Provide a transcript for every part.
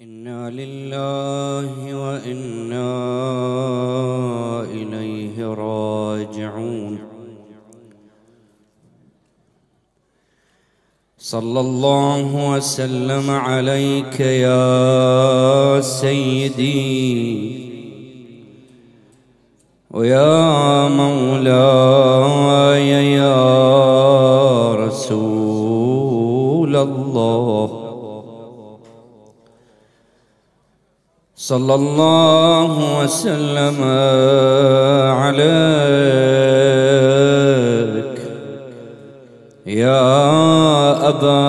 إنا لله وإنا إليه راجعون. صلى الله وسلم عليك يا سيدي ويا مولاي يا رسول الله. صلى الله وسلم عليك. يا أبا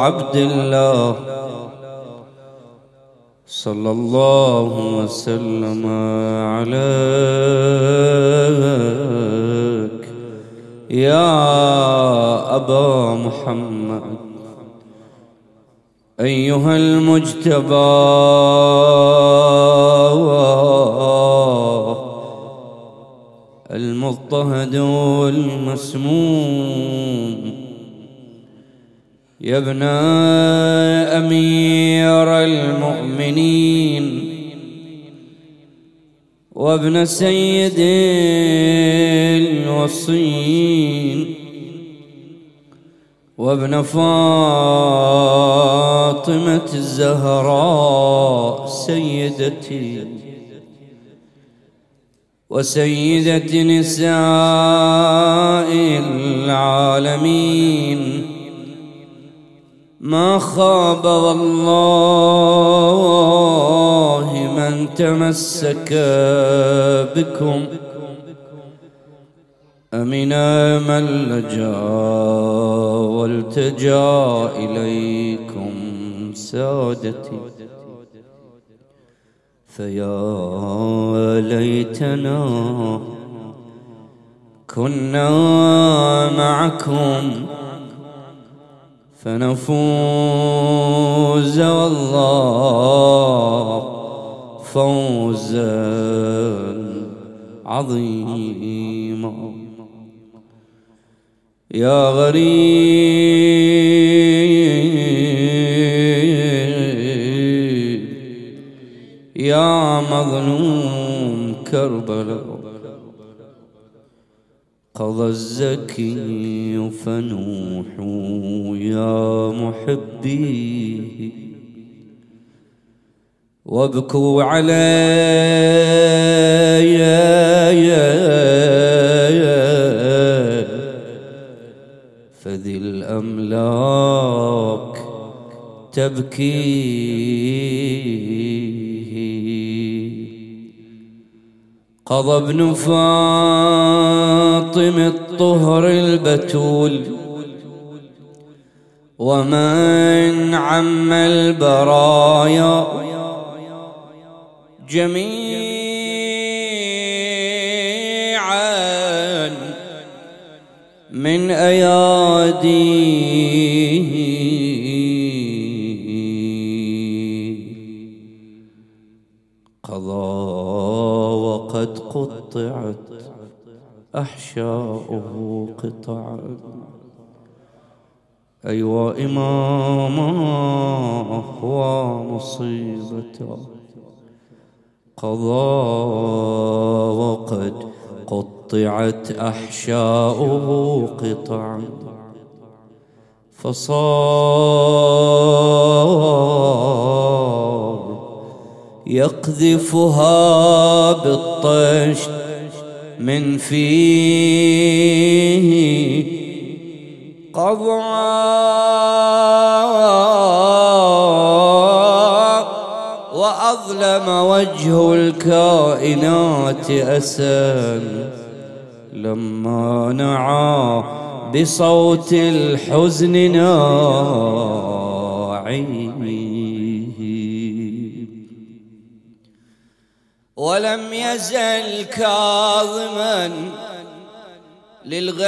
عبد الله. صلى الله وسلم عليك. يا أبا محمد. أيها المجتبى المضطهد المسموم يا ابن أمير المؤمنين وابن سيد الوصين وابن فاطمة الزهراء سيدتي وسيدة نساء العالمين. ما خاب والله من تمسك بكم. أمن من لجأ والتجا إليكم سادتي. فيا ليتنا كنا معكم فنفوز والله فوزا عظيما. يا غريب يا مظلوم كربلاء قضى الزكي فنوح يا محبي وابكوا علي يا يا الأملاك تبكي قضى ابن فاطم الطهر البتول ومن عم البرايا. جميعا من أياديه قضى وقد قطعت أحشاؤه قطعا. أيوا إماما ومصيبته قضى وقد قطعت أحشاؤه قطعا فصار يقذفها بالطشت من فيه قضى وأظلم وجه الكائنات أسا لما نعى بصوت الحزن ناعيه. ولم يزل كاظما للغيظ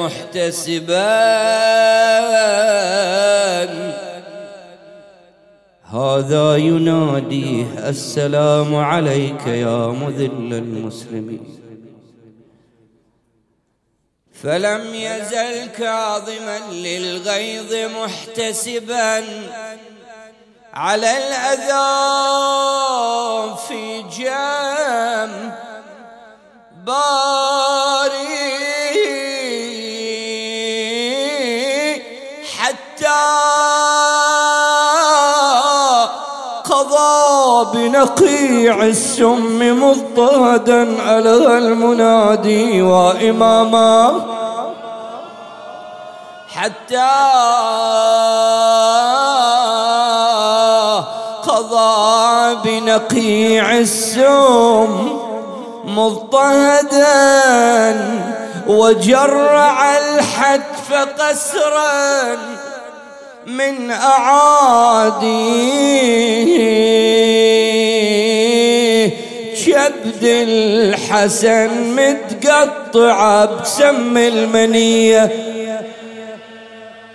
محتسبا. هذا يناديه السلام عليك يا مذل المسلمين. فلم يزل كاظما للغيظ محتسبا على الأذى في جام باري السم مضطهدا على المنادي وإماما. حتى قضى بنقيع السم مضطهدا وجرع الحتف قسرا من أعاديه شبد الحسن متقطع بسم المنية.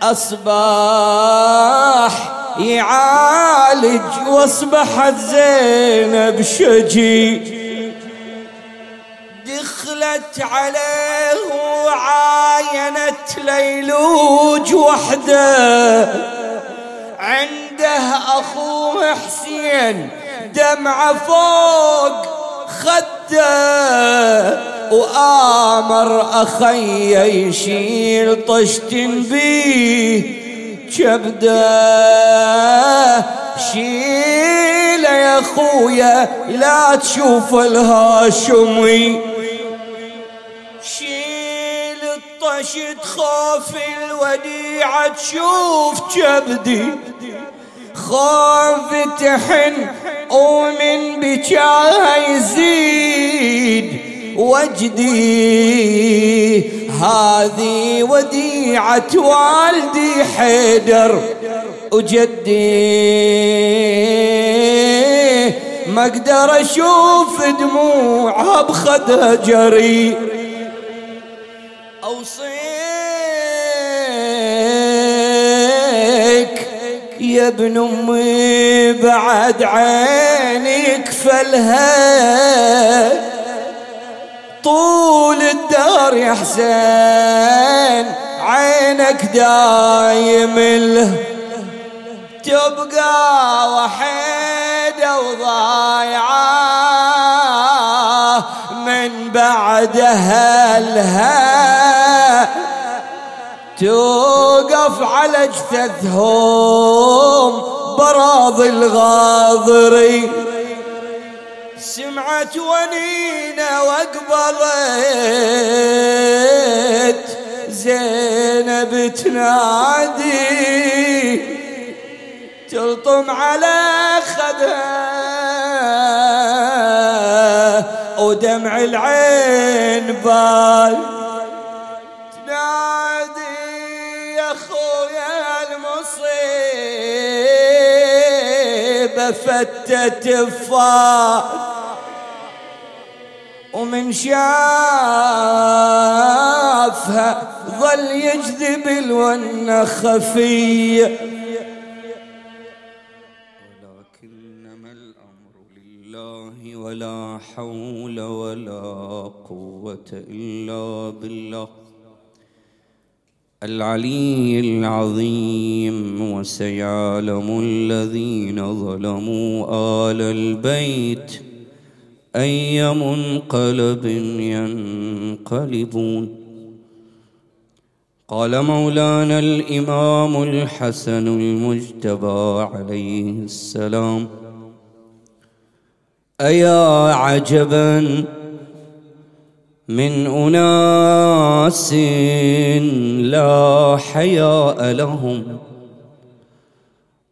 أصبح يعالج واصبحت زينب شجي. دخلت عليه وعاينت ليلوج وحده. عنده أخوه حسين دمعة فوق خده وآمر أخي يشيل طشت بيه. كبده شيل يا خويا لا تشوف الهاشمي. شيل الطشت خوف الوديعة تشوف كبدي. خوف تحن ومن بكاها يزيد وجدي هذه وديعة والدي حيدر وجدي ما أقدر أشوف دموعها بخدها جري اوصيك يا ابن أمي بعد عينك فلها. طول الدار يا حسين عينك دايم له. تبقى وحيدة وضايعة من بعد أهلها توقف على اجتثهم براضي الغاضري. سمعت ونينة وقبلت زينب تنادي. تلطم على خدها ودمع العين بال. فتت فات ومن شافها ظل يجذب الون خفية ولكنما الأمر لله ولا حول ولا قوة إلا بالله. العلي العظيم وسيعلم الذين ظلموا آل البيت أي منقلب ينقلبون. قال مولانا الإمام الحسن المجتبى عليه السلام أيا عجبا من أناس لا حياء لهم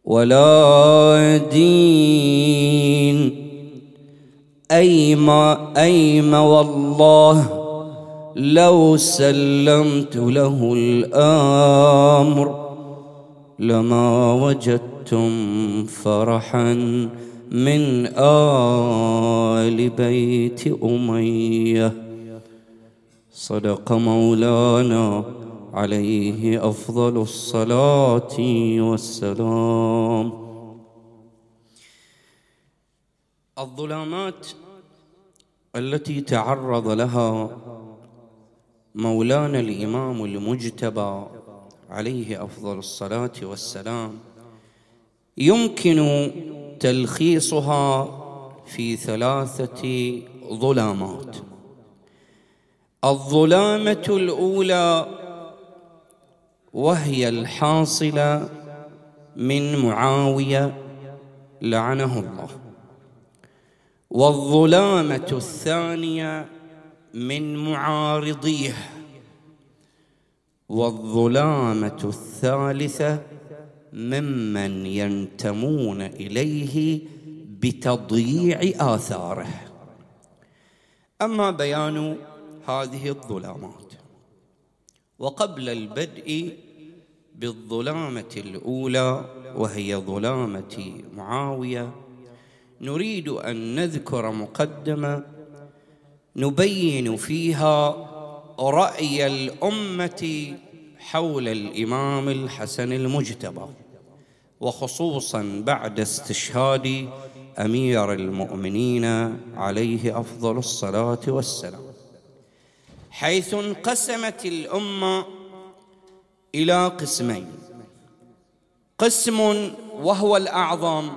ولا دين. أيما أيما والله لو سلمت له الأمر لما وجدتم فرحا من آل بيت أمية. صدق مولانا عليه أفضل الصلاة والسلام. الظلامات التي تعرض لها مولانا الإمام المجتبى عليه أفضل الصلاة والسلام يمكن تلخيصها في ثلاثة ظلامات الظلامة الأولى وهي الحاصله من معاوية لعنه الله. والظلامة الثانية من معارضيه. والظلامة الثالثة ممن ينتمون إليه بتضييع آثاره. أما بيان هذه الظلامات. وقبل البدء بالظلامة الأولى وهي ظلامة معاوية نريد أن نذكر مقدمة نبين فيها رأي الأمة حول الإمام الحسن المجتبى وخصوصا بعد استشهاد أمير المؤمنين عليه أفضل الصلاة والسلام. حيث انقسمت الأمة إلى قسمين. قسم وهو الأعظم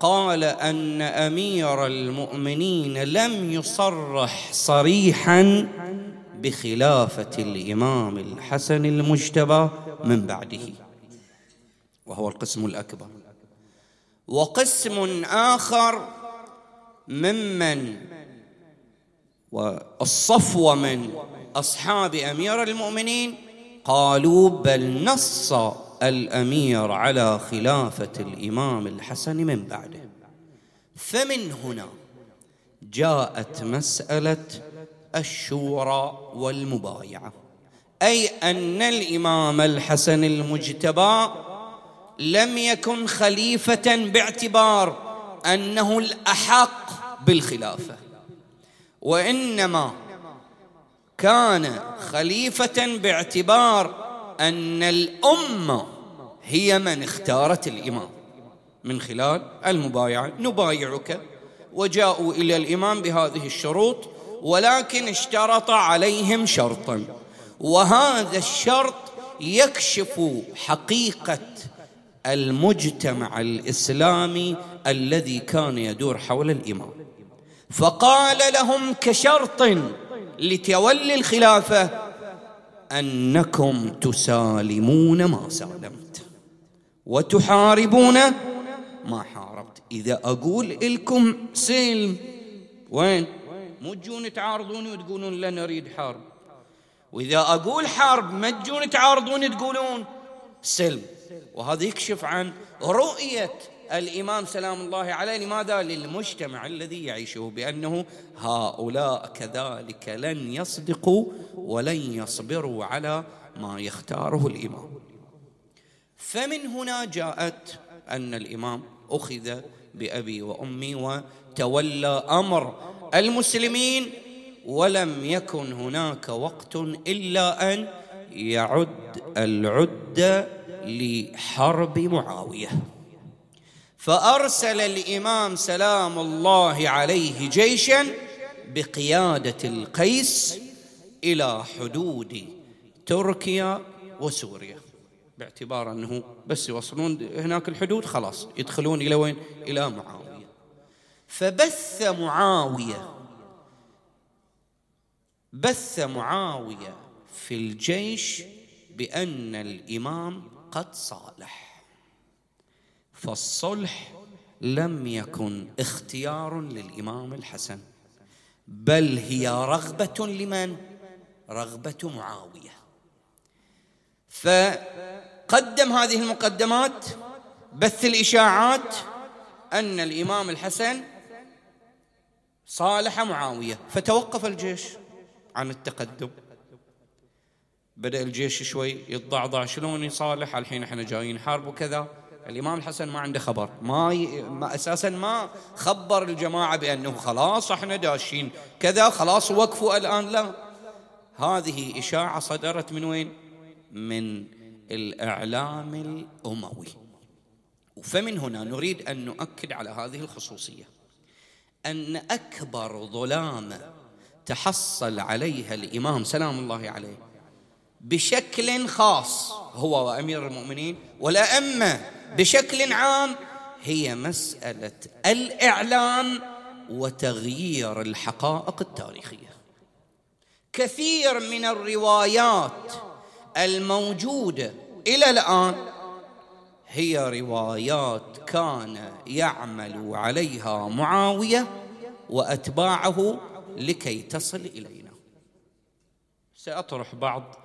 قال أن أمير المؤمنين لم يصرح صريحا بخلافة الإمام الحسن المجتبى من بعده وهو القسم الأكبر. وقسم آخر ممن والصفوه من أصحاب أمير المؤمنين قالوا بل نص الأمير على خلافة الإمام الحسن من بعده. فمن هنا جاءت مسألة الشورى والمبايعة. أي أن الإمام الحسن المجتبى لم يكن خليفة باعتبار أنه الأحق بالخلافة. وإنما كان خليفة باعتبار أن الأمة هي من اختارت الإمام. من خلال المبايعة. نبايعك. وجاءوا إلى الإمام بهذه الشروط ولكن اشترط عليهم شرطا. وهذا الشرط يكشف حقيقة المجتمع الإسلامي الذي كان يدور حول الإمام. فقال لهم كشرط لتولي الخلافة أنكم تسالمون ما سالمت وتحاربون ما حاربت. إذا أقول لكم سلم وين؟ مو تجون تعارضوني وتقولون لا نريد حرب. وإذا أقول حرب ما تجون تعارضوني تقولون سلم. وهذا يكشف عن رؤية الإمام سلام الله عليه لماذا؟ للمجتمع الذي يعيشه بأنه هؤلاء كذلك لن يصدقوا ولن يصبروا على ما يختاره الإمام. فمن هنا جاءت أن الإمام أخذ بأبي وأمي وتولى أمر المسلمين ولم يكن هناك وقت إلا أن يعد العده لحرب معاوية. فأرسل الإمام سلام الله عليه جيشا بقيادة القيس إلى حدود تركيا وسوريا باعتبار أنه بس يوصلون هناك الحدود خلاص يدخلون إلى وين؟ إلى معاوية فبث معاوية بث معاوية في الجيش بأن الإمام قد صالح فالصلح لم يكن اختيار للإمام الحسن بل هي رغبة لمن؟ رغبة معاوية. فقدم هذه المقدمات بث الإشاعات أن الإمام الحسن صالح معاوية فتوقف الجيش عن التقدم. بدأ الجيش شوي يتضعضع شلون يصالح؟ الحين إحنا جايين حرب وكذا. الإمام الحسن ما عنده خبر. ما, ي... ما أساسا ما خبر الجماعة بأنه خلاص إحنا داشين. كذا خلاص وقفوا الآن. لا. هذه إشاعة صدرت من وين؟ من الإعلام الأموي. فمن هنا نريد أن نؤكد على هذه الخصوصية. أن أكبر ظلام تحصل عليها الإمام سلام الله عليه بشكل خاص هو وأمير المؤمنين والأئمة بشكل عام هي مسألة الإعلان وتغيير الحقائق التاريخية. كثير من الروايات الموجودة إلى الآن هي روايات كان يعمل عليها معاوية وأتباعه لكي تصل إلينا. سأطرح بعض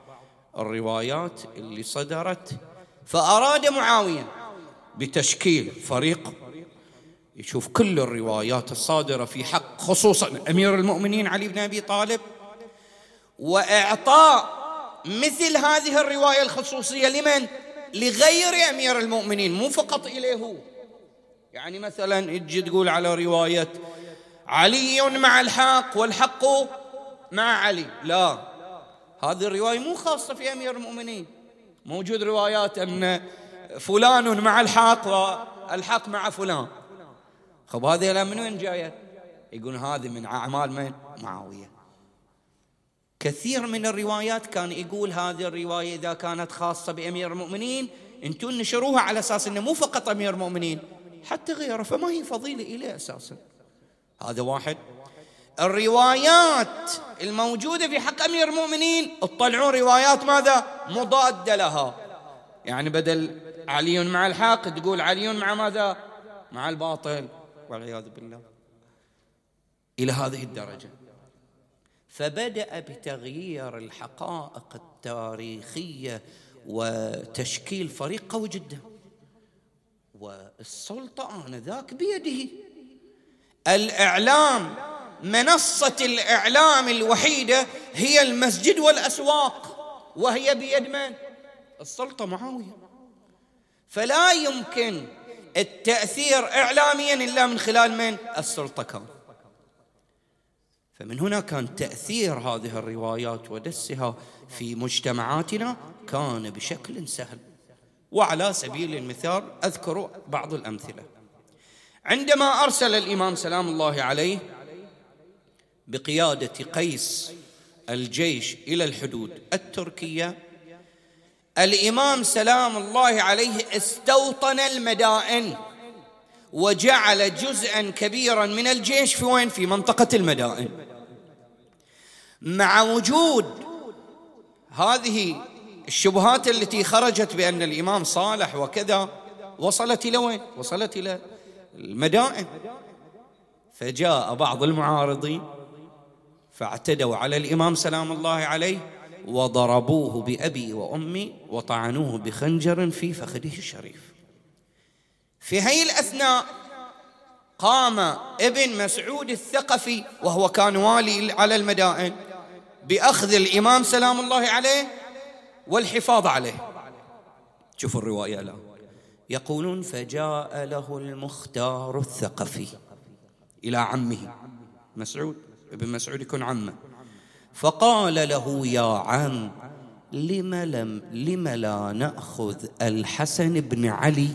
الروايات اللي صدرت. فأراد معاوية بتشكيل فريق يشوف كل الروايات الصادرة في حق خصوصا أمير المؤمنين علي بن أبي طالب. وإعطاء مثل هذه الرواية الخصوصية لمن؟ لغير أمير المؤمنين مو فقط إليه هو. يعني مثلا تجي تقول على رواية علي مع الحق والحق مع علي. لا هذه الرواية مو خاصة في أمير المؤمنين. موجود روايات أن فلان مع الحق والحق مع فلان خب هذه من وين جاية؟ يقول هذه من أعمال من؟ معاوية كثير من الروايات كان يقول هذه الرواية إذا كانت خاصة بأمير المؤمنين أنتم نشروها على أساس إنه مو فقط أمير المؤمنين حتى غيره فما هي فضيلة اليه أساسا هذا واحد الروايات الموجودة في حق أمير المؤمنين اطلعون روايات ماذا؟ مضادة لها يعني بدل علي مع الحق تقول علي مع ماذا؟ مع الباطل والعياذ بالله. إلى هذه الدرجة. فبدأ بتغيير الحقائق التاريخية وتشكيل فريق قوي جدا. والسلطه انذاك بيده. الإعلام منصة الإعلام الوحيدة هي المسجد والأسواق وهي بيد من؟ السلطة معاوية. فلا يمكن التأثير اعلاميا إلا من خلال من؟ السلطة كان. فمن هنا كان تأثير هذه الروايات ودسها في مجتمعاتنا كان بشكل سهل. وعلى سبيل المثال أذكر بعض الأمثلة. عندما أرسل الإمام سلام الله عليه بقيادة قيس الجيش إلى الحدود التركية الإمام سلام الله عليه استوطن المدائن وجعل جزءا كبيرا من الجيش في وين؟ في منطقة المدائن. مع وجود هذه الشبهات التي خرجت بأن الإمام صالح وكذا وصلت إلى وين؟ وصلت إلى المدائن. فجاء بعض المعارضين فاعتدوا على الإمام سلام الله عليه وضربوه بأبي وأمي وطعنوه بخنجر في فخذه الشريف. في هي الأثناء قام ابن مسعود الثقفي وهو كان والي على المدائن بأخذ الإمام سلام الله عليه والحفاظ عليه. شوفوا الرواية الآن. يقولون فجاء له المختار الثقفي إلى عمه. مسعود ابن مسعود يكون عمه. فقال له يا عم لم لم لم لا نأخذ الحسن بن علي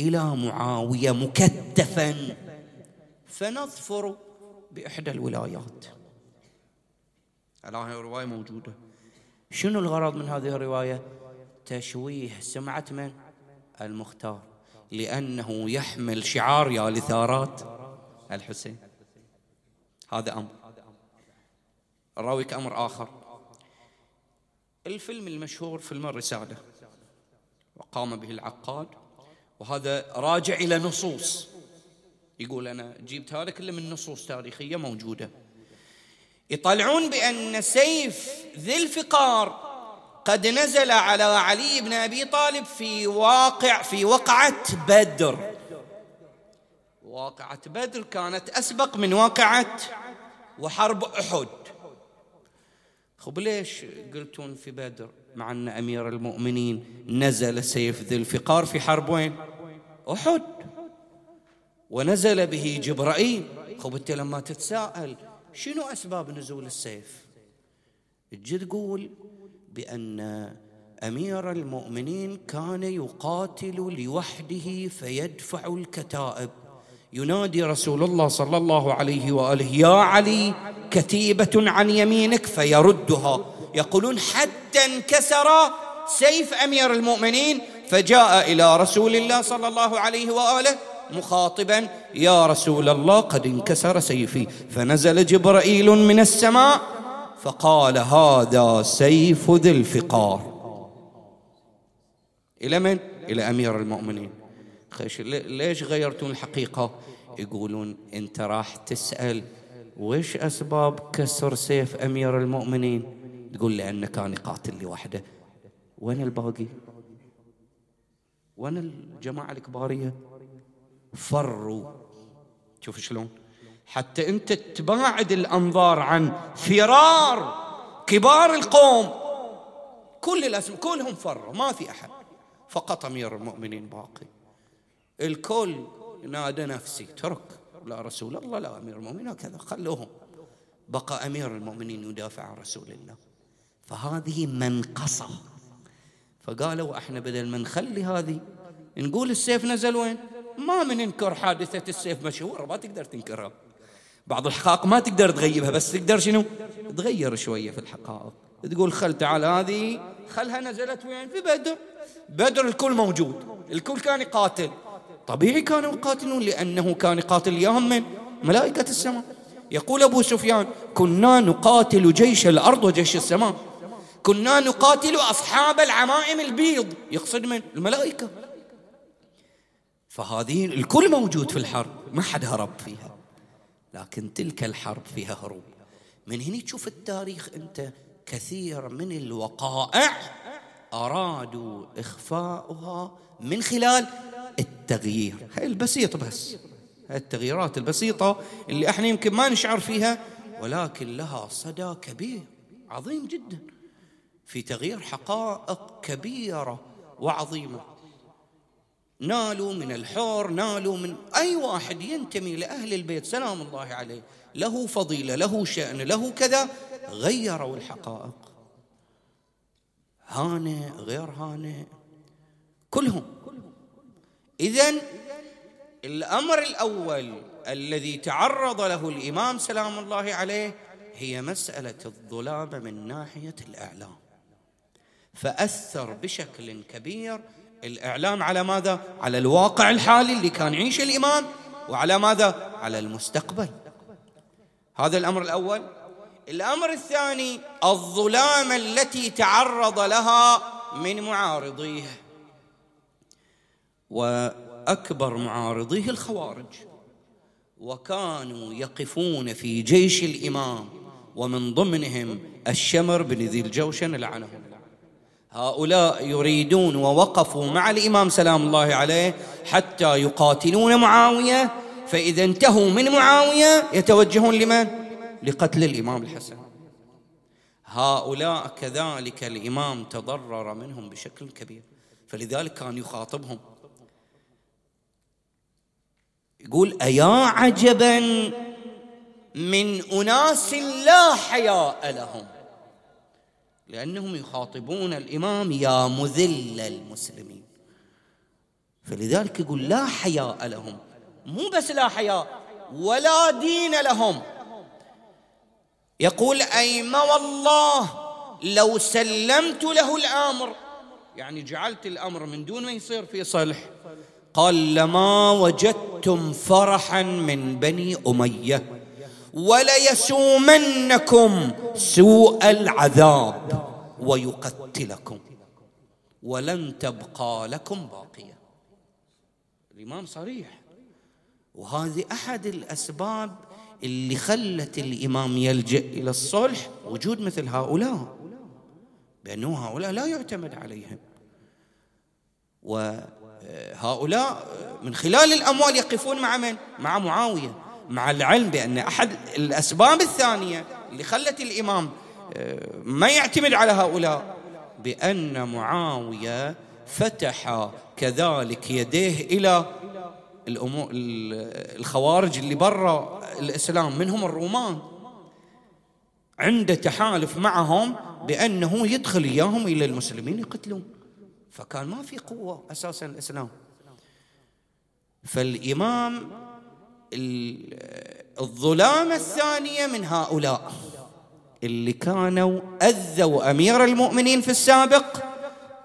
إلى معاوية مكتفا؟ فنظفر بإحدى الولايات. الآن هي الرواية موجودة. شنو الغرض من هذه الرواية؟ تشويه سمعة من؟ المختار. لأنه يحمل شعار يا لثارات. الحسين. هذا أمر. أراويك أمر آخر. الفيلم المشهور فيلم الرسالة. وقام به العقاد. وهذا راجع إلى نصوص. يقول أنا جبت هذا كله من نصوص تاريخية موجودة. يطلعون بأن سيف ذي الفقار قد نزل على علي بن أبي طالب في واقع في وقعة بدر. واقعة بدر كانت أسبق من واقعة وحرب أحد. خب ليش قلتون في بدر؟ مع أن أمير المؤمنين نزل سيف ذي الفقار في حرب وين؟ أحد. ونزل به جبرائيل. خب أنت لما تتساءل شنو أسباب نزول السيف؟ تجي تقول بأن أمير المؤمنين كان يقاتل لوحده فيدفع الكتائب. ينادي رسول الله صلى الله عليه وآله يا علي كتيبة عن يمينك فيردها. يقولون حتى انكسر سيف أمير المؤمنين. فجاء إلى رسول الله صلى الله عليه وآله مخاطبا يا رسول الله قد انكسر سيفي. فنزل جبرائيل من السماء فقال هذا سيف ذي الفقار. إلى من؟ إلى أمير المؤمنين. خيش ليش غيرتون الحقيقة؟ يقولون انت راح تسأل وش أسباب كسر سيف أمير المؤمنين؟ تقول لأنه كان يقاتل لوحده. وين الباقي؟ وين الجماعة الكبارية؟ فروا. شوف شلون. حتى انت تباعد الأنظار عن فرار كبار القوم. كل الاسم كلهم فروا. ما في أحد. فقط أمير المؤمنين باقي. الكل نادى نفسي ترك. لا رسول الله لا أمير المؤمنين كذا خلوهم. بقى أمير المؤمنين يدافع عن رسول الله. فهذه منقصة. فقالوا إحنا بدل ما نخلي هذه نقول السيف نزل وين؟ ما من ننكر حادثة السيف مشهورة ما تقدر تنكرها. بعض الحقائق ما تقدر تغيبها بس تقدر شنو؟ تغير شوية في الحقائق. تقول خل تعال هذه خلها نزلت وين؟ في بدر. بدر الكل موجود. الكل كان يقاتل. طبيعي كانوا يقاتلون لأنه كان يقاتل ياهم من ملائكة السماء. يقول أبو سفيان كنا نقاتل جيش الأرض وجيش السماء. كنا نقاتل أصحاب العمائم البيض. يقصد من الملائكة. فهذه الكل موجود في الحرب ما حد هرب فيها. لكن تلك الحرب فيها هروب. من هنا تشوف التاريخ أنت كثير من الوقائع أرادوا إخفاؤها من خلال التغيير. هاي البسيط بس. هاي التغييرات البسيطة اللي إحنا يمكن ما نشعر فيها ولكن لها صدى كبير عظيم جدا. في تغيير حقائق كبيرة وعظيمة. نالوا من الحور نالوا من أي واحد ينتمي لأهل البيت سلام الله عليه. له فضيلة له شأن له كذا. غيروا الحقائق. هانئ غير هانئ. كلهم إذا الأمر الأول الذي تعرض له الإمام سلام الله عليه هي مسألة الظلام من ناحية الإعلام فأثر بشكل كبير الإعلام على ماذا؟ على الواقع الحالي اللي كان يعيش الإمام وعلى ماذا؟ على المستقبل هذا الأمر الأول الأمر الثاني الظلام التي تعرض لها من معارضيه وأكبر معارضيه الخوارج. وكانوا يقفون في جيش الإمام ومن ضمنهم الشمر بن ذي الجوشن لعنه هؤلاء يريدون ووقفوا مع الإمام سلام الله عليه حتى يقاتلون معاوية فإذا انتهوا من معاوية يتوجهون لمن؟ لقتل الإمام الحسن. هؤلاء كذلك الإمام تضرر منهم بشكل كبير فلذلك كان يخاطبهم. يقول أيا عجبا من أناس لا حياء لهم. لأنهم يخاطبون الإمام يا مذل المسلمين. فلذلك يقول لا حياء لهم. مو بس لا حياء ولا دين لهم. يقول أيما والله لو سلمت له الأمر. يعني جعلت الأمر من دون ما يصير في صلح. قال لما وجدتم فرحا من بني أمية وليسومنكم سوء العذاب ويقتلكم ولن تبقى لكم باقية. الإمام صريح. وهذه أحد الأسباب اللي خلت الإمام يلجأ إلى الصلح وجود مثل هؤلاء. بانه هؤلاء لا يعتمد عليهم. وهؤلاء من خلال الأموال يقفون مع من؟ مع معاوية. مع العلم بأن أحد الأسباب الثانية اللي خلت الإمام آه، ما يعتمد على هؤلاء بأن معاوية فتح كذلك يديه إلى الخوارج اللي برا الإسلام منهم الرومان. عنده تحالف معهم بأنه يدخل إياهم إلى المسلمين يقتلون. فكان ما في قوة أساسا الإسلام فالإمام الظلامة الثانية من هؤلاء اللي كانوا أذوا أمير المؤمنين في السابق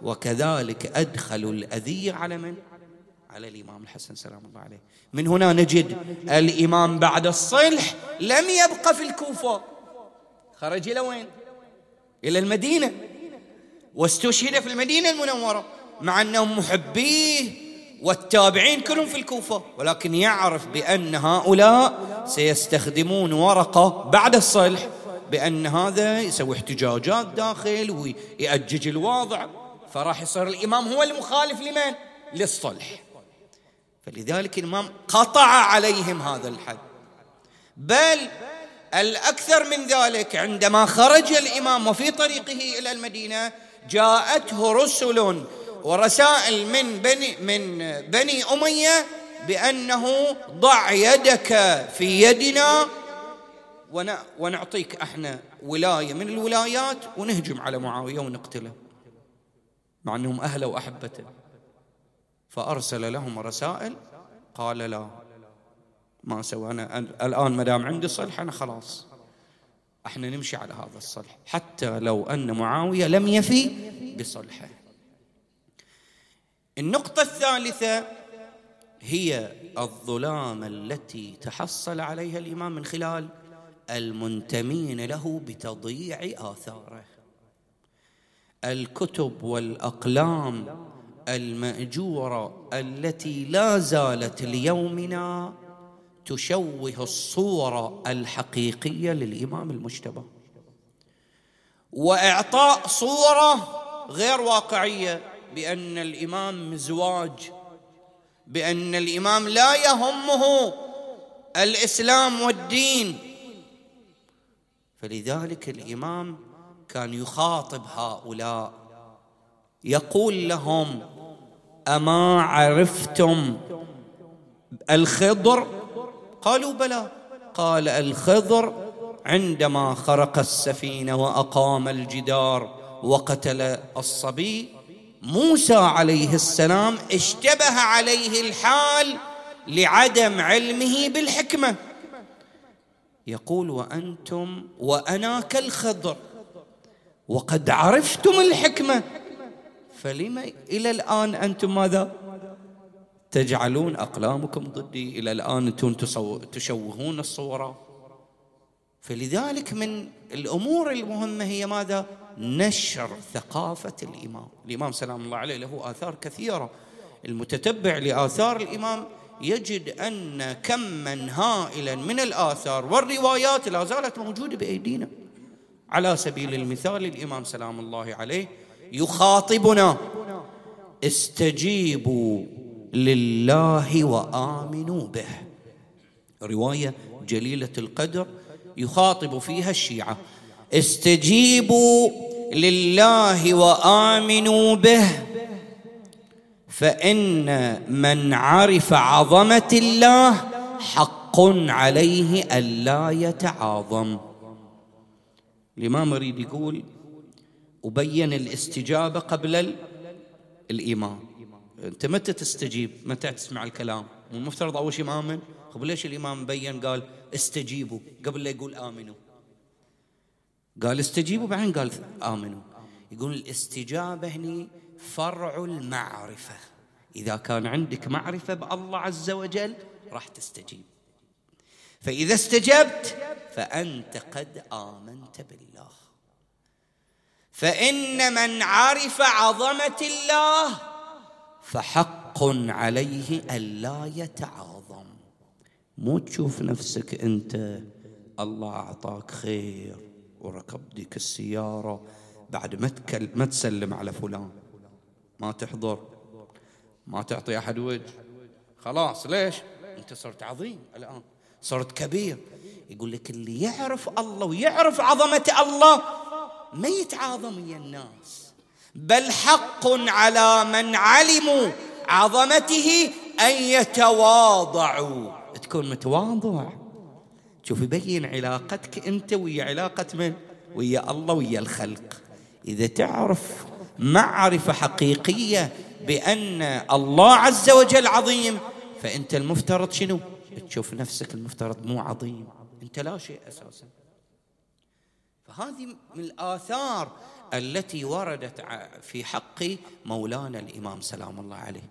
وكذلك أدخلوا الأذية على من؟ على الإمام الحسن سلام الله عليه من هنا نجد الإمام بعد الصلح لم يبقى في الكوفة خرج إلى وين؟ إلى المدينة واستشهد في المدينة المنورة مع أنهم محبيه والتابعين كلهم في الكوفة ولكن يعرف بأن هؤلاء سيستخدمون ورقة بعد الصلح بأن هذا يسوي احتجاجات داخل ويأجج الوضع فراح يصير الإمام هو المخالف لمن؟ للصلح فلذلك الإمام قطع عليهم هذا الحد بل الأكثر من ذلك عندما خرج الإمام وفي طريقه إلى المدينة جاءته رسل ورسائل من بني من بني أمية بأنه ضع يدك في يدنا. ونعطيك إحنا ولاية من الولايات ونهجم على معاوية ونقتله مع انهم اهله واحبته. فأرسل لهم رسائل قال لا ما سوى أنا الآن ما دام عندي صلح أنا خلاص. إحنا نمشي على هذا الصلح حتى لو أن معاوية لم يفي بصلحه. النقطة الثالثة هي الظلام التي تحصل عليها الإمام من خلال المنتمين له بتضييع آثاره. الكتب والأقلام المأجورة التي لا زالت ليومنا تشوه الصورة الحقيقية للإمام المجتبى. وإعطاء صورة غير واقعية بأن الإمام مزواج بأن الإمام لا يهمه الإسلام والدين. فلذلك الإمام كان يخاطب هؤلاء يقول لهم أما عرفتم الخضر قالوا بلى. قال الخضر عندما خرق السفينة وأقام الجدار وقتل الصبي موسى عليه السلام اشتبه عليه الحال لعدم علمه بالحكمة. يقول وأنتم وأنا كالخضر وقد عرفتم الحكمة فلم إلى الآن أنتم ماذا؟ تجعلون أقلامكم ضدي. إلى الآن أنتم تشوهون الصورة. فلذلك من الأمور المهمة هي ماذا؟ نشر ثقافة الإمام. الإمام سلام الله عليه له آثار كثيرة. المتتبع لآثار الإمام يجد أن كما هائلا من الآثار والروايات لا زالت موجودة بأيدينا. على سبيل المثال الإمام سلام الله عليه يخاطبنا استجيبوا. لله وآمنوا به. رواية جليلة القدر يخاطب فيها الشيعة. استجيبوا لله وآمنوا به فإن من عرف عظمة الله حق عليه الا يتعاظم. الإمام يريد يقول وبين الاستجابة قبل الإيمان. انت متى تستجيب؟ متى تسمع الكلام؟ مو المفترض أول شيء مامن طيب ليش الإمام بين قال استجيبوا قبل لا يقول آمنوا؟ قال استجيبوا بعدين قال آمنوا. يقول الاستجابة هني فرع المعرفة. إذا كان عندك معرفة بالله عز وجل راح تستجيب. فإذا استجبت فأنت قد آمنت بالله. فإن من عرف عظمة الله فحق عليه الا يتعاظم. مو تشوف نفسك أنت الله أعطاك خير وركب ديك السيارة بعد ما ما تسلم على فلان. ما تحضر ما تعطي أحد وجه. خلاص ليش؟ أنت صرت عظيم الآن صرت كبير. يقول لك اللي يعرف الله ويعرف عظمة الله ما يتعاظم ويا الناس. بل حق على من علموا عظمته أن يتواضعوا. تكون متواضع. شوف يبين علاقتك أنت ويا علاقة من؟ ويا الله ويا الخلق. إذا تعرف معرفة حقيقية بأن الله عز وجل عظيم فأنت المفترض شنو؟ تشوف نفسك المفترض مو عظيم. أنت لا شيء أساسا. فهذه من الآثار التي وردت في حق مولانا الإمام سلام الله عليه.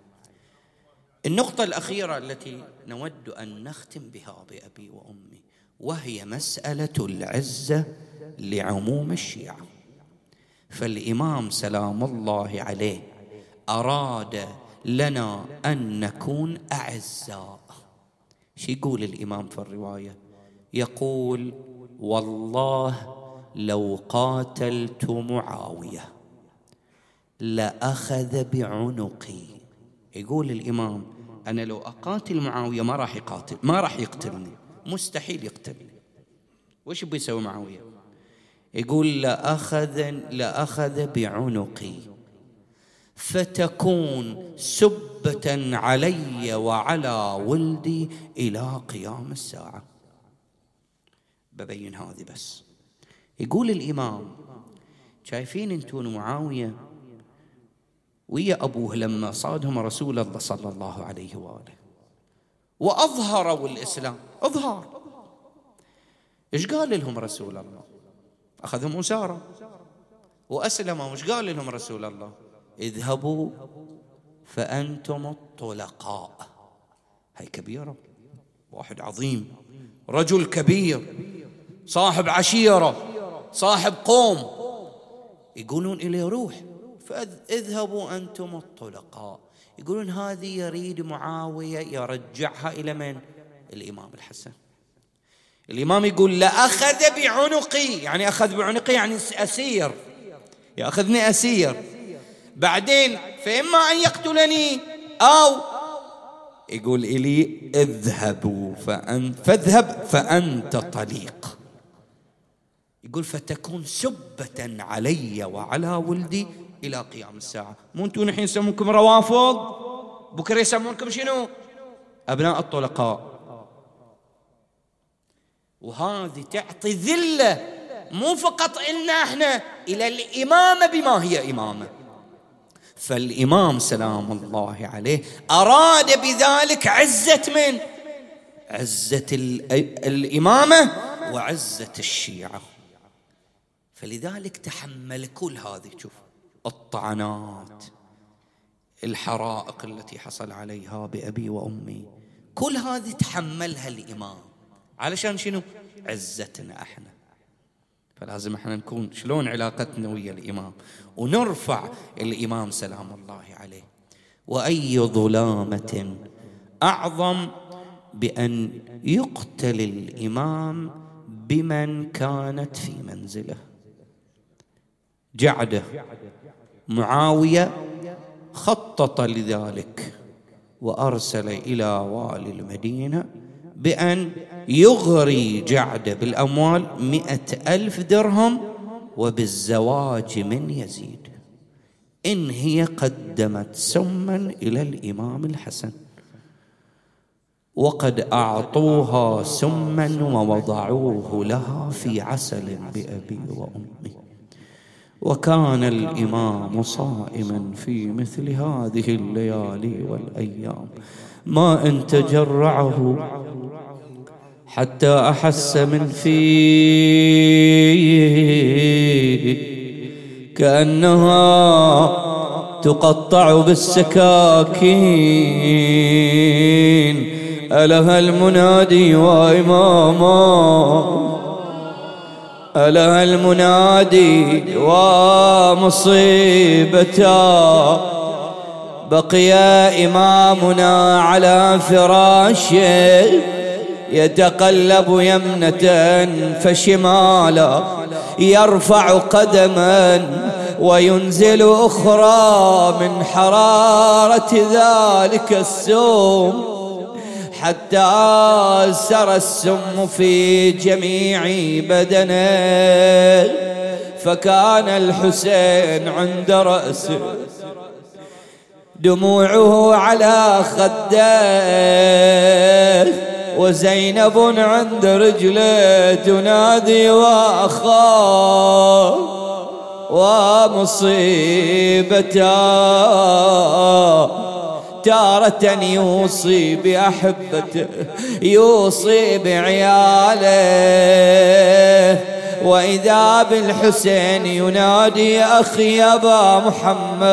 النقطة الأخيرة التي نود أن نختم بها بأبي وأمي وهي مسألة العزة لعموم الشيعة. فالإمام سلام الله عليه أراد لنا أن نكون أعزاء. شو يقول الإمام في الرواية؟ يقول والله لو قاتلت معاوية لأخذ بعنقي. يقول الإمام أنا لو أقاتل معاوية ما راح يقاتل ما راح يقتلني. مستحيل يقتلني. وش بيسوي معاوية؟ يقول لأخذ لأخذ بعنقي. فتكون سبة علي وعلى ولدي إلى قيام الساعة. ببين هذه بس. يقول الإمام شايفين أنتون معاوية؟ ويا أبوه لما صادهم رسول الله صلى الله عليه وآله. وأظهروا الإسلام أظهار. إيش قال لهم رسول الله؟ أخذهم أسارة وأسلموا. إيش قال لهم رسول الله؟ اذهبوا فأنتم الطلقاء. هاي كبيرة. واحد عظيم. رجل كبير. صاحب عشيرة. صاحب قوم. يقولون إليه روح. فإذهبوا أنتم الطلقاء. يقولون هذه يريد معاوية يرجعها إلى من؟ الإمام الحسن. الإمام يقول لأخذ بعنقي. يعني أخذ بعنقي يعني أسير. يأخذني أسير. بعدين فإما أن يقتلني أو يقول إلي اذهبوا فأن فاذهب فأنت طليق. يقول فتكون سبة علي وعلى ولدي إلى قيام الساعة. مو أنتم الحين يسمونكم روافض بكرة يسمونكم شنو؟ أبناء الطلقاء. وهذه تعطي ذلة مو فقط إلنا إحنا إلى الإمامة بما هي إمامة. فالإمام سلام الله عليه أراد بذلك عزة من؟ عزة الإمامة وعزة الشيعة. فلذلك تحمل كل هذه. شوف الطعنات الحرائق التي حصل عليها بأبي وأمي كل هذه تحملها الإمام. علشان شنو؟ عزتنا إحنا. فلازم إحنا نكون شلون علاقتنا ويا الإمام؟ ونرفع الإمام سلام الله عليه. وأي ظلامة أعظم بأن يقتل الإمام بمن كانت في منزله. جعده. معاوية خطط لذلك وأرسل إلى والي المدينة بأن يغري جعده بالأموال مئة ألف درهم وبالزواج من يزيد. إن هي قدمت سما إلى الإمام الحسن. وقد أعطوها سما ووضعوه لها في عسل بأبي وأمي. وكان الإمام صائما في مثل هذه الليالي والأيام. ما إن تجرعه حتى أحس من فيه كأنها تقطع بالسكاكين. ألها المنادي واماما ألا المنادي ومصيبتا بقي إمامنا على فراشه يتقلب يمنة فشمالا يرفع قدما وينزل أخرى من حرارة ذلك السوم. حتى سرى السم في جميع بدنه فكان الحسين عند رأسه. دموعه على خده وزينب عند رجله تنادي وأخاه ومصيبته. تارة يوصي بأحبته يوصي بعياله. وإذا بالحسين ينادي أخي أبا محمد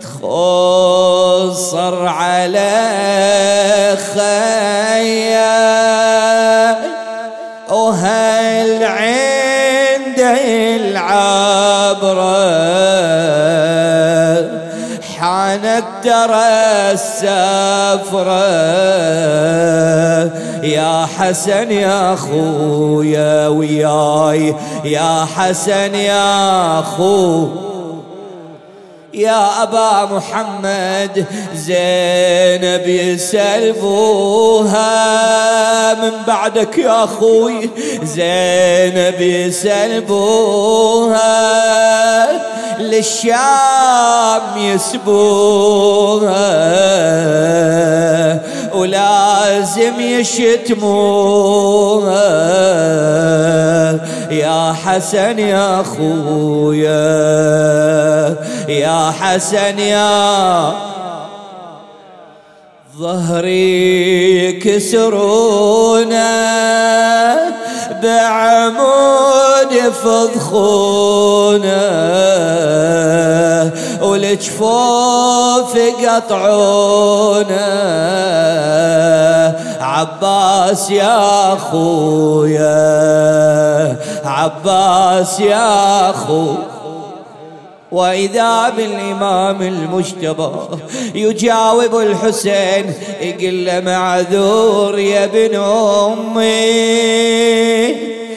تخصر على خيا وهل عنده العبره حانت ترى السفرة يا حسن يا خويا وياي يا حسن يا خو يا أبا محمد زينب يسلبوها. من بعدك يا أخوي زينب يسلبوها. للشام يسبوها ولازم يشتموها. يا حسن يا خويا يا حسن يا ظهري كسرونا. بعمود فضخونا والجفوف قطعونا عباس يا خويا عباس يا خويا وإذا بالإمام المجتبى يجاوب الحسين يقول له معذور يا ابن أمي.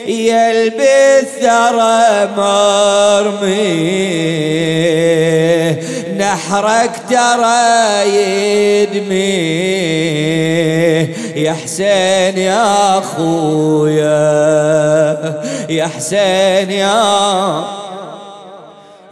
يلبس ثرى مرمي. نحرك ترى يدمي. يا حسين يا خويا يا حسين يا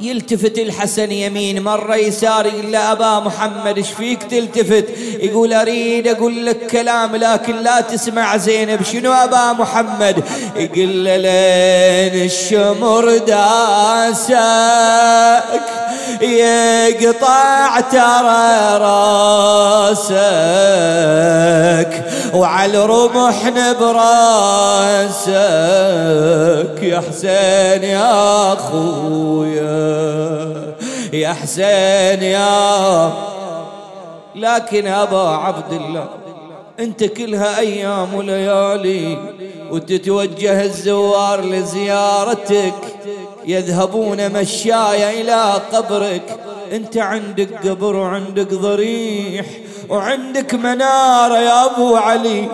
يلتفت الحسن يمين مرة يسار يقول له أبا محمد إيش فيك تلتفت؟ يقول أريد أقول لك كلام لكن لا تسمع زينب شنو أبا محمد؟ يقول له لين الشمر داسك يقطع ترى راسك وعلى الرمح نبراسك يا حسين يا أخويا. يا حسين يا لكن أبا عبد الله أنت كلها أيام وليالي وتتوجه الزوار لزيارتك. يذهبون مشايا إلى قبرك. أنت عندك قبر وعندك ضريح وعندك منارة يا أبو علي.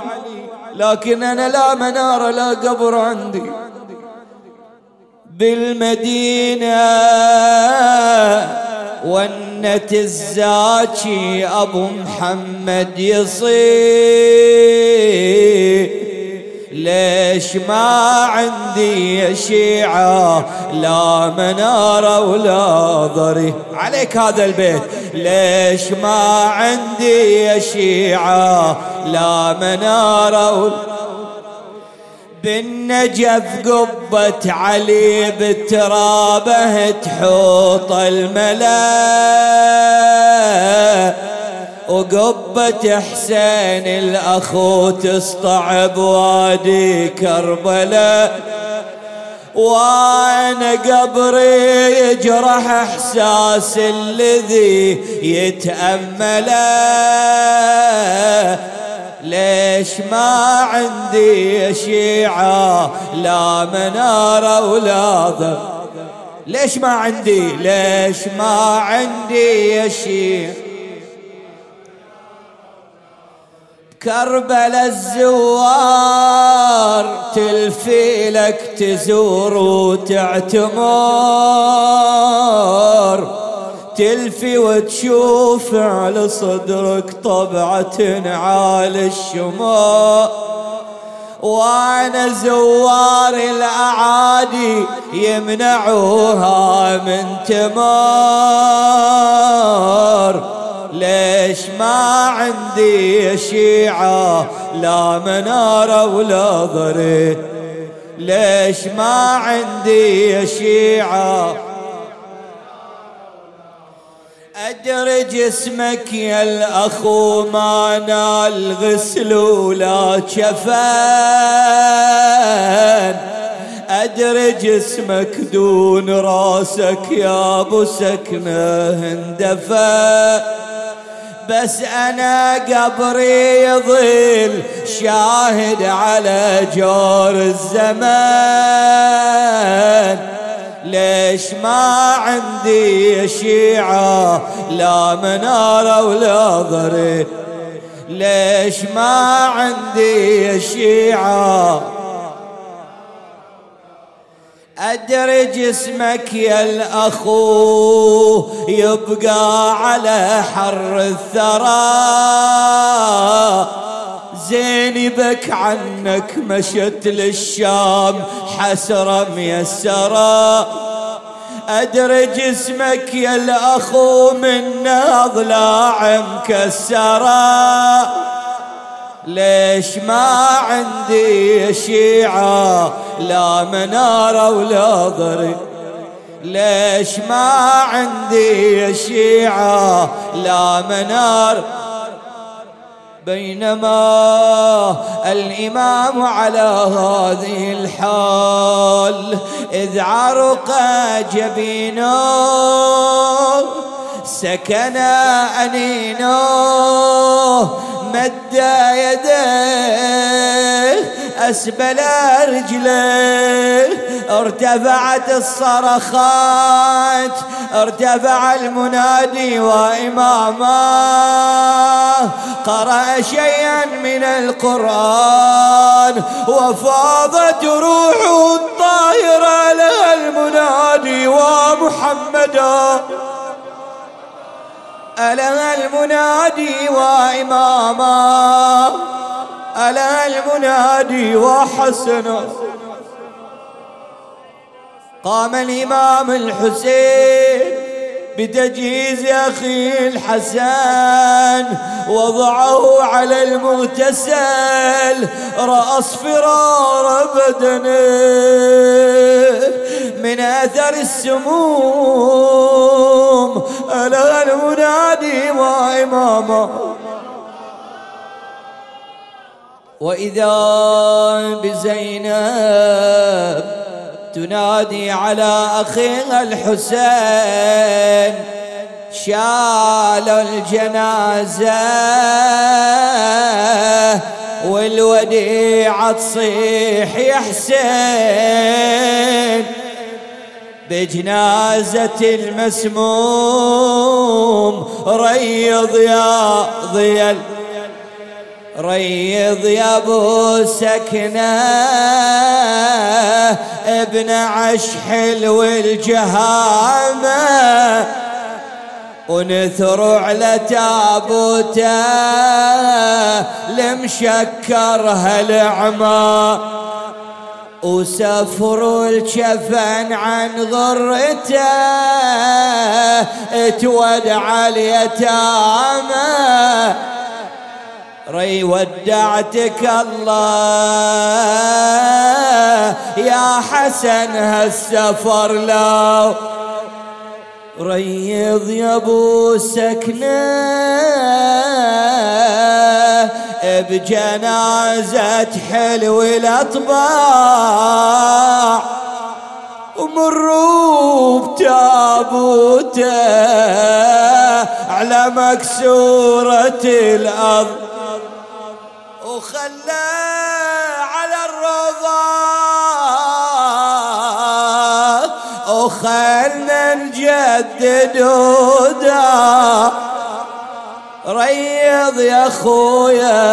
لكن أنا لا منارة لا قبر عندي. بالمدينة ونت الزاكي أبو محمد يصير. ليش ما عندي شيعة لا منارة ولا ضري؟ عليك هذا البيت. ليش ما عندي شيعة لا منارة ولا بالنجف قبة علي بترابه تحوط الملا. وقبة حسين الأخو تسطع بوادي كربلاء وأنا قبري يجرح إحساس الذي يتأمله ليش ما عندي شيعة لا منارة ولا ضر ليش ما عندي؟ ليش ما عندي شيعة كربلا الزوار تلفي لك تزور وتعتمر. تلفي وتشوف على صدرك طبعة نعال الشماء وأنا زوار الأعادي يمنعوها من تمار. ليش ما عندي شيعة لا منارة ولا ضري ليش ما عندي شيعة أدري جسمك يا الأخو ما نال غسل ولا شفان. أدري جسمك دون راسك يا أبو سكنة اندفن بس أنا قبري يظل شاهد على جور الزمان. ليش ما عندي شيعة لا منارة ولا ضري ليش ما عندي شيعة؟ أدري جسمك يا الأخو يبقى على حر الثرى. زينبك عنك مشت للشام حسرة ميسرة أدري جسمك يا الأخو من أضلاع مكسرة ليش ما عندي شيعة لا منارة ولا ضري ليش ما عندي شيعة لا منار؟ بينما الإمام على هذه الحال إذ عرق جبينه سكن أنينه مد يديه أسبل رجليه ارتفعت الصرخات ارتفع المنادي وإمامه. قرأ شيئا من القرآن وفاضت روح الطاهرة لها المنادي ومحمدا. ألا المنادي وإماما. ألا المنادي وحسنا قام الإمام الحسين. بتجهيز أخي الحسن وضعه على المغتسل رأس فرار بدنه. من أثر السموم ألا المنادي وإمامه وإذا بزينب تنادي على أخيها الحسين شالوا الجنازة والوديعة تصيح يا حسين. بجنازة المسموم ريض يا ضيال ريض يا ابو سكنة ابن عش حلو الجهامه ونثر على تابوته لمشكر هالعمى وسفر الجفن عن غرته اتودع اليتامى. ري ودعتك الله. يا حسن هالسفر لو. ريض يا ابو سكنة بجنازة حلو الأطباع. ومروا بتابوته على مكسورة الأرض. وخلى على الروضة وخلنا نجدد ريض يا خويا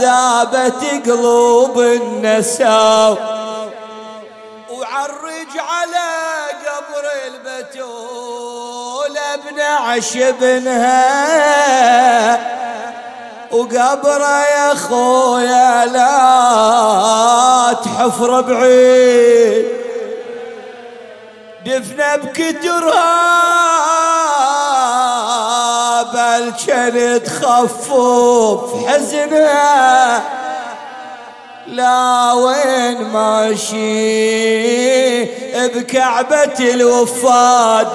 ذابت قلوب النساء. وعرج على قبر البتول ابن عشبنها. وقبره يا خويا لا تحفر بعيد. دفنه بكترها بل كان تخفف حزنها. لا وين ماشي بكعبة الوفاد.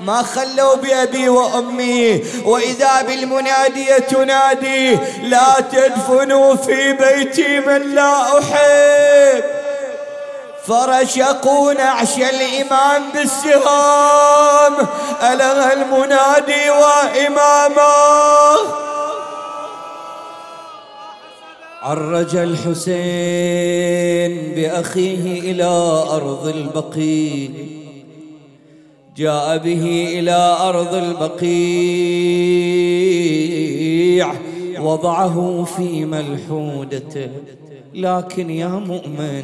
ما خلوا بأبي وأمي وإذا بالمنادية تنادي لا تدفنوا في بيتي من لا أحب. فرشقوا نعش الإمام بالسهام ألغى المنادي وإمامه. عرج الحسين بأخيه إلى أرض البقيع. جاء به إلى أرض البقيع. وضعه في ملحودته لكن يا مؤمن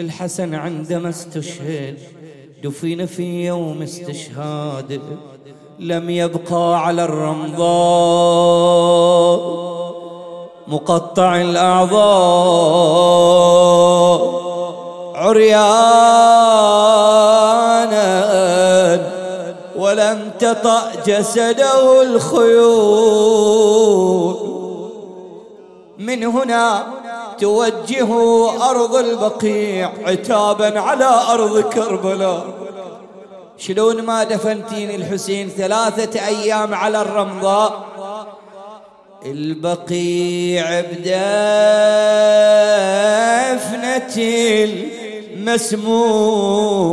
الحسن عندما استشهد دفن في يوم استشهاده لم يبقى على الرمضاء. مقطع الأعضاء عريانا ولم تطأ جسده الخيول. من هنا توجه أرض البقيع عتابا على أرض كربلاء. شلون ما دفنتين الحسين ثلاثة أيام على الرمضاء البقيع بدفنة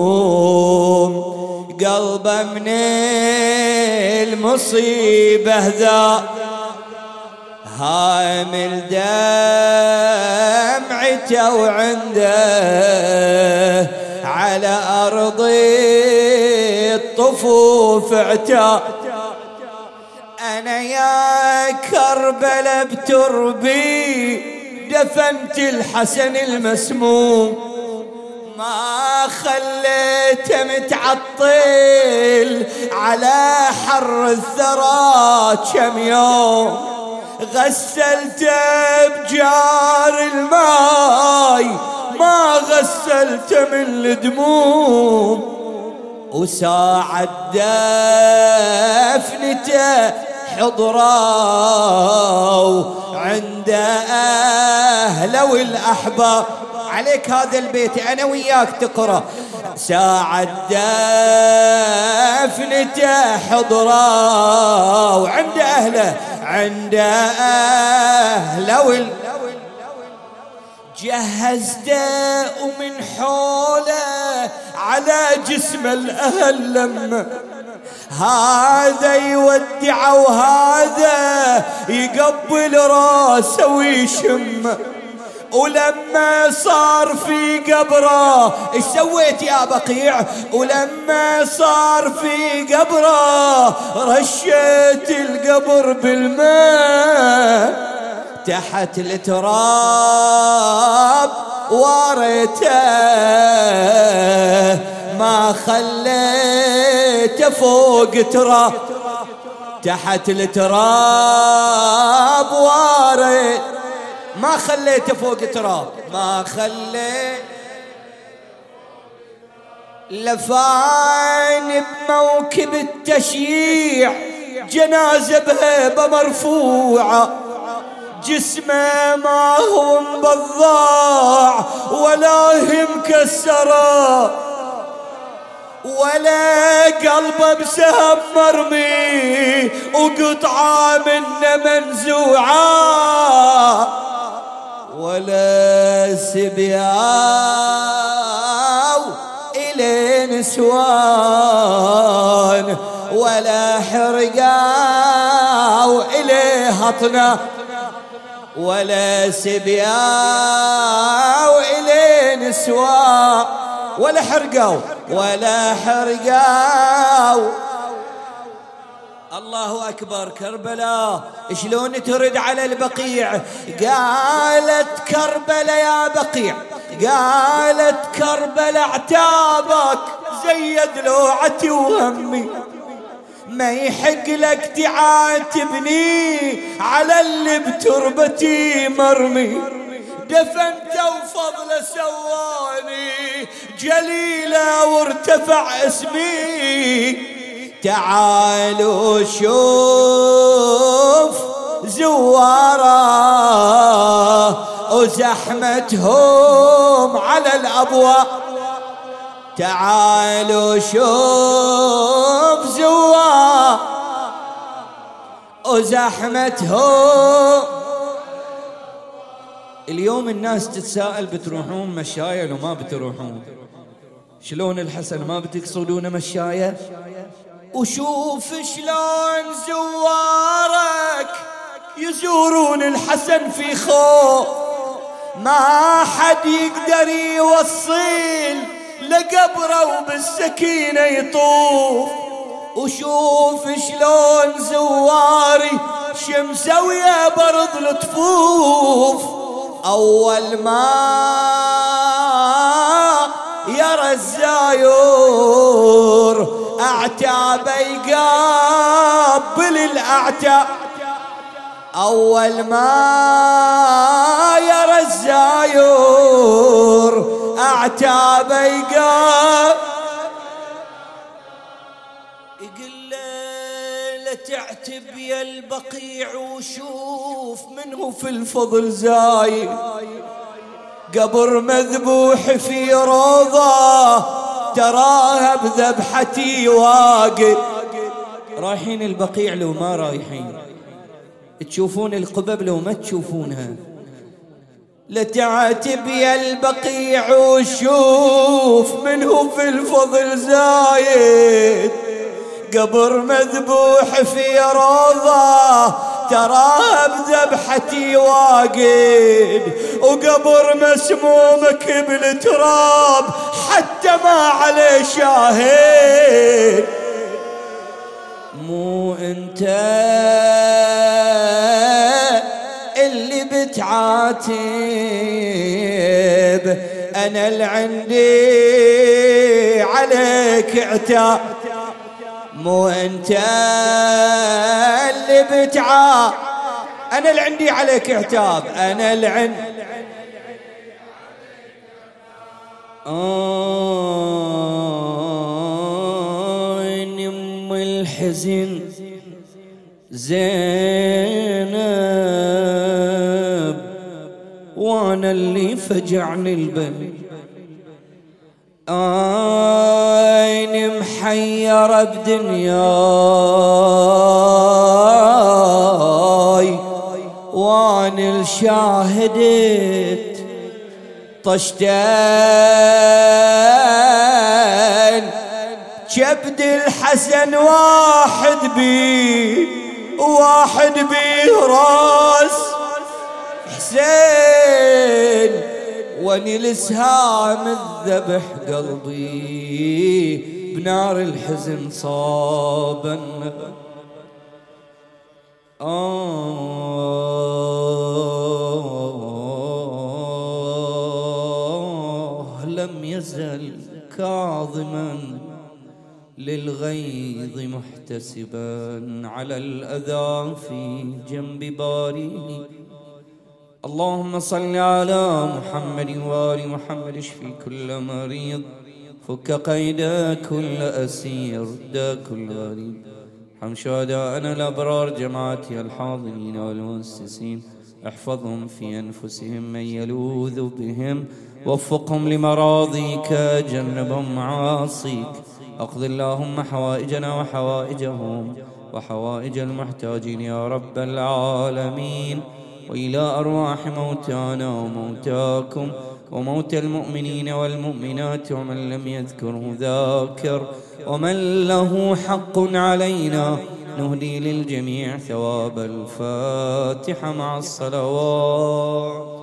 المسموم قلبه من المصيبة ذا. هامل دمعته وعنده على أرض الطفوف اعتاد أنا يا كربلة بتربي دفنت الحسن المسموم. ما خليته متعطل على حر الثرى كم يوم. غسلته بجار الماي ما غسلته من الدموم. وساعة دفنته حضروا عند أهله والأحباب عليك هذا البيت أنا وياك تقرأ. ساعة دفنته حضرة وعند أهله عند أهله وال جهزته ومن حوله على جسم الأهل لما هذا يودع وهذا يقبل راسه ويشم. ولما صار في قبره إيش سويت يا بقيع؟ ولما صار في قبره رشيت القبر بالماء. تحت التراب واريته. ما خليته فوق تراب تحت التراب واريته ما خليته فوق تراب ما خليت. لفان بموكب التشييع جنازة بهيبة مرفوعة. جسمه ما هو مبضاع ولا هي مكسرة ولا قلبه بسهم مرمي وقطعة منه منزوعة. ولا سبياو إلى نسوان ولا حرقاو إلى هطنا ولا سبياو إلى نسوان ولا حرقاو ولا حرقاو. الله أكبر كربلاء شلون ترد على البقيع؟ قالت كربلاء يا بقيع قالت كربلاء اعتابك زيد لوعتي وهمي. ما يحق لك تعاتبني على اللي بتربتي مرمي. دفنته وفضله سواني جليله وارتفع اسمي. تعالوا شوف زواره وزحمتهم على الأبواب. تعالوا شوف زوار وزحمتهم اليوم الناس تتساءل بتروحون مشاية لو ما بتروحون. شلون الحسن ما بتقصدون مشاية؟ وشوف شلون زوارك يزورون الحسن في خوف. ما حد يقدر يوصل لقبره وبالسكينة يطوف. وشوف شلون زواري شمسوية برض الطفوف أول ما يرى الزايور أعتاب يقابل الأعتاب أول ما يرى الزايور أعتاب يقابل يا البقيع وشوف منه في الفضل زايد قبر مذبوح في روضة تراها بذبحتي واقد رايحين البقيع لو ما رايحين. تشوفون القبب لو ما تشوفونها. لتعاتب يا البقيع وشوف منه في الفضل زايد. قبر مذبوح في روضة ترى بذبحتي واقد وقبر مسمومك بالتراب حتى ما عليه شاهد. مو أنت اللي بتعاتب أنا اللي عندي عليك عتاب مو أنت اللي بتعا. أنا اللي عندي عليك عتاب أنا اللي عندي أم الحزن. زينب وأنا اللي فجعني البلد عيني محيرة بدنياي. وان الشاهدت طشتين. كبد الحسن واحد بي واحد بي راس. حسين وني الاسهام الذبح قلبي بنار الحزن صابا آه لم يزل كاظما للغيظ محتسبا على الأذى في جنب باريه اللهم صل على محمد وآل محمد اشفي كل مريض فك قيد كل أسير دا كل غريب. ارحم شهداءنا الأبرار جماعتي الحاضرين والمؤسسين. احفظهم في أنفسهم من يلوذ بهم. وفقهم لمراضيك جنبهم معاصيك. أقض اللهم حوائجنا وحوائجهم وحوائج المحتاجين يا رب العالمين. وإلى أرواح موتانا وموتاكم وموت المؤمنين والمؤمنات ومن لم يذكره ذاكر ومن له حق علينا نهدي للجميع ثواب الفاتحة مع الصلوات.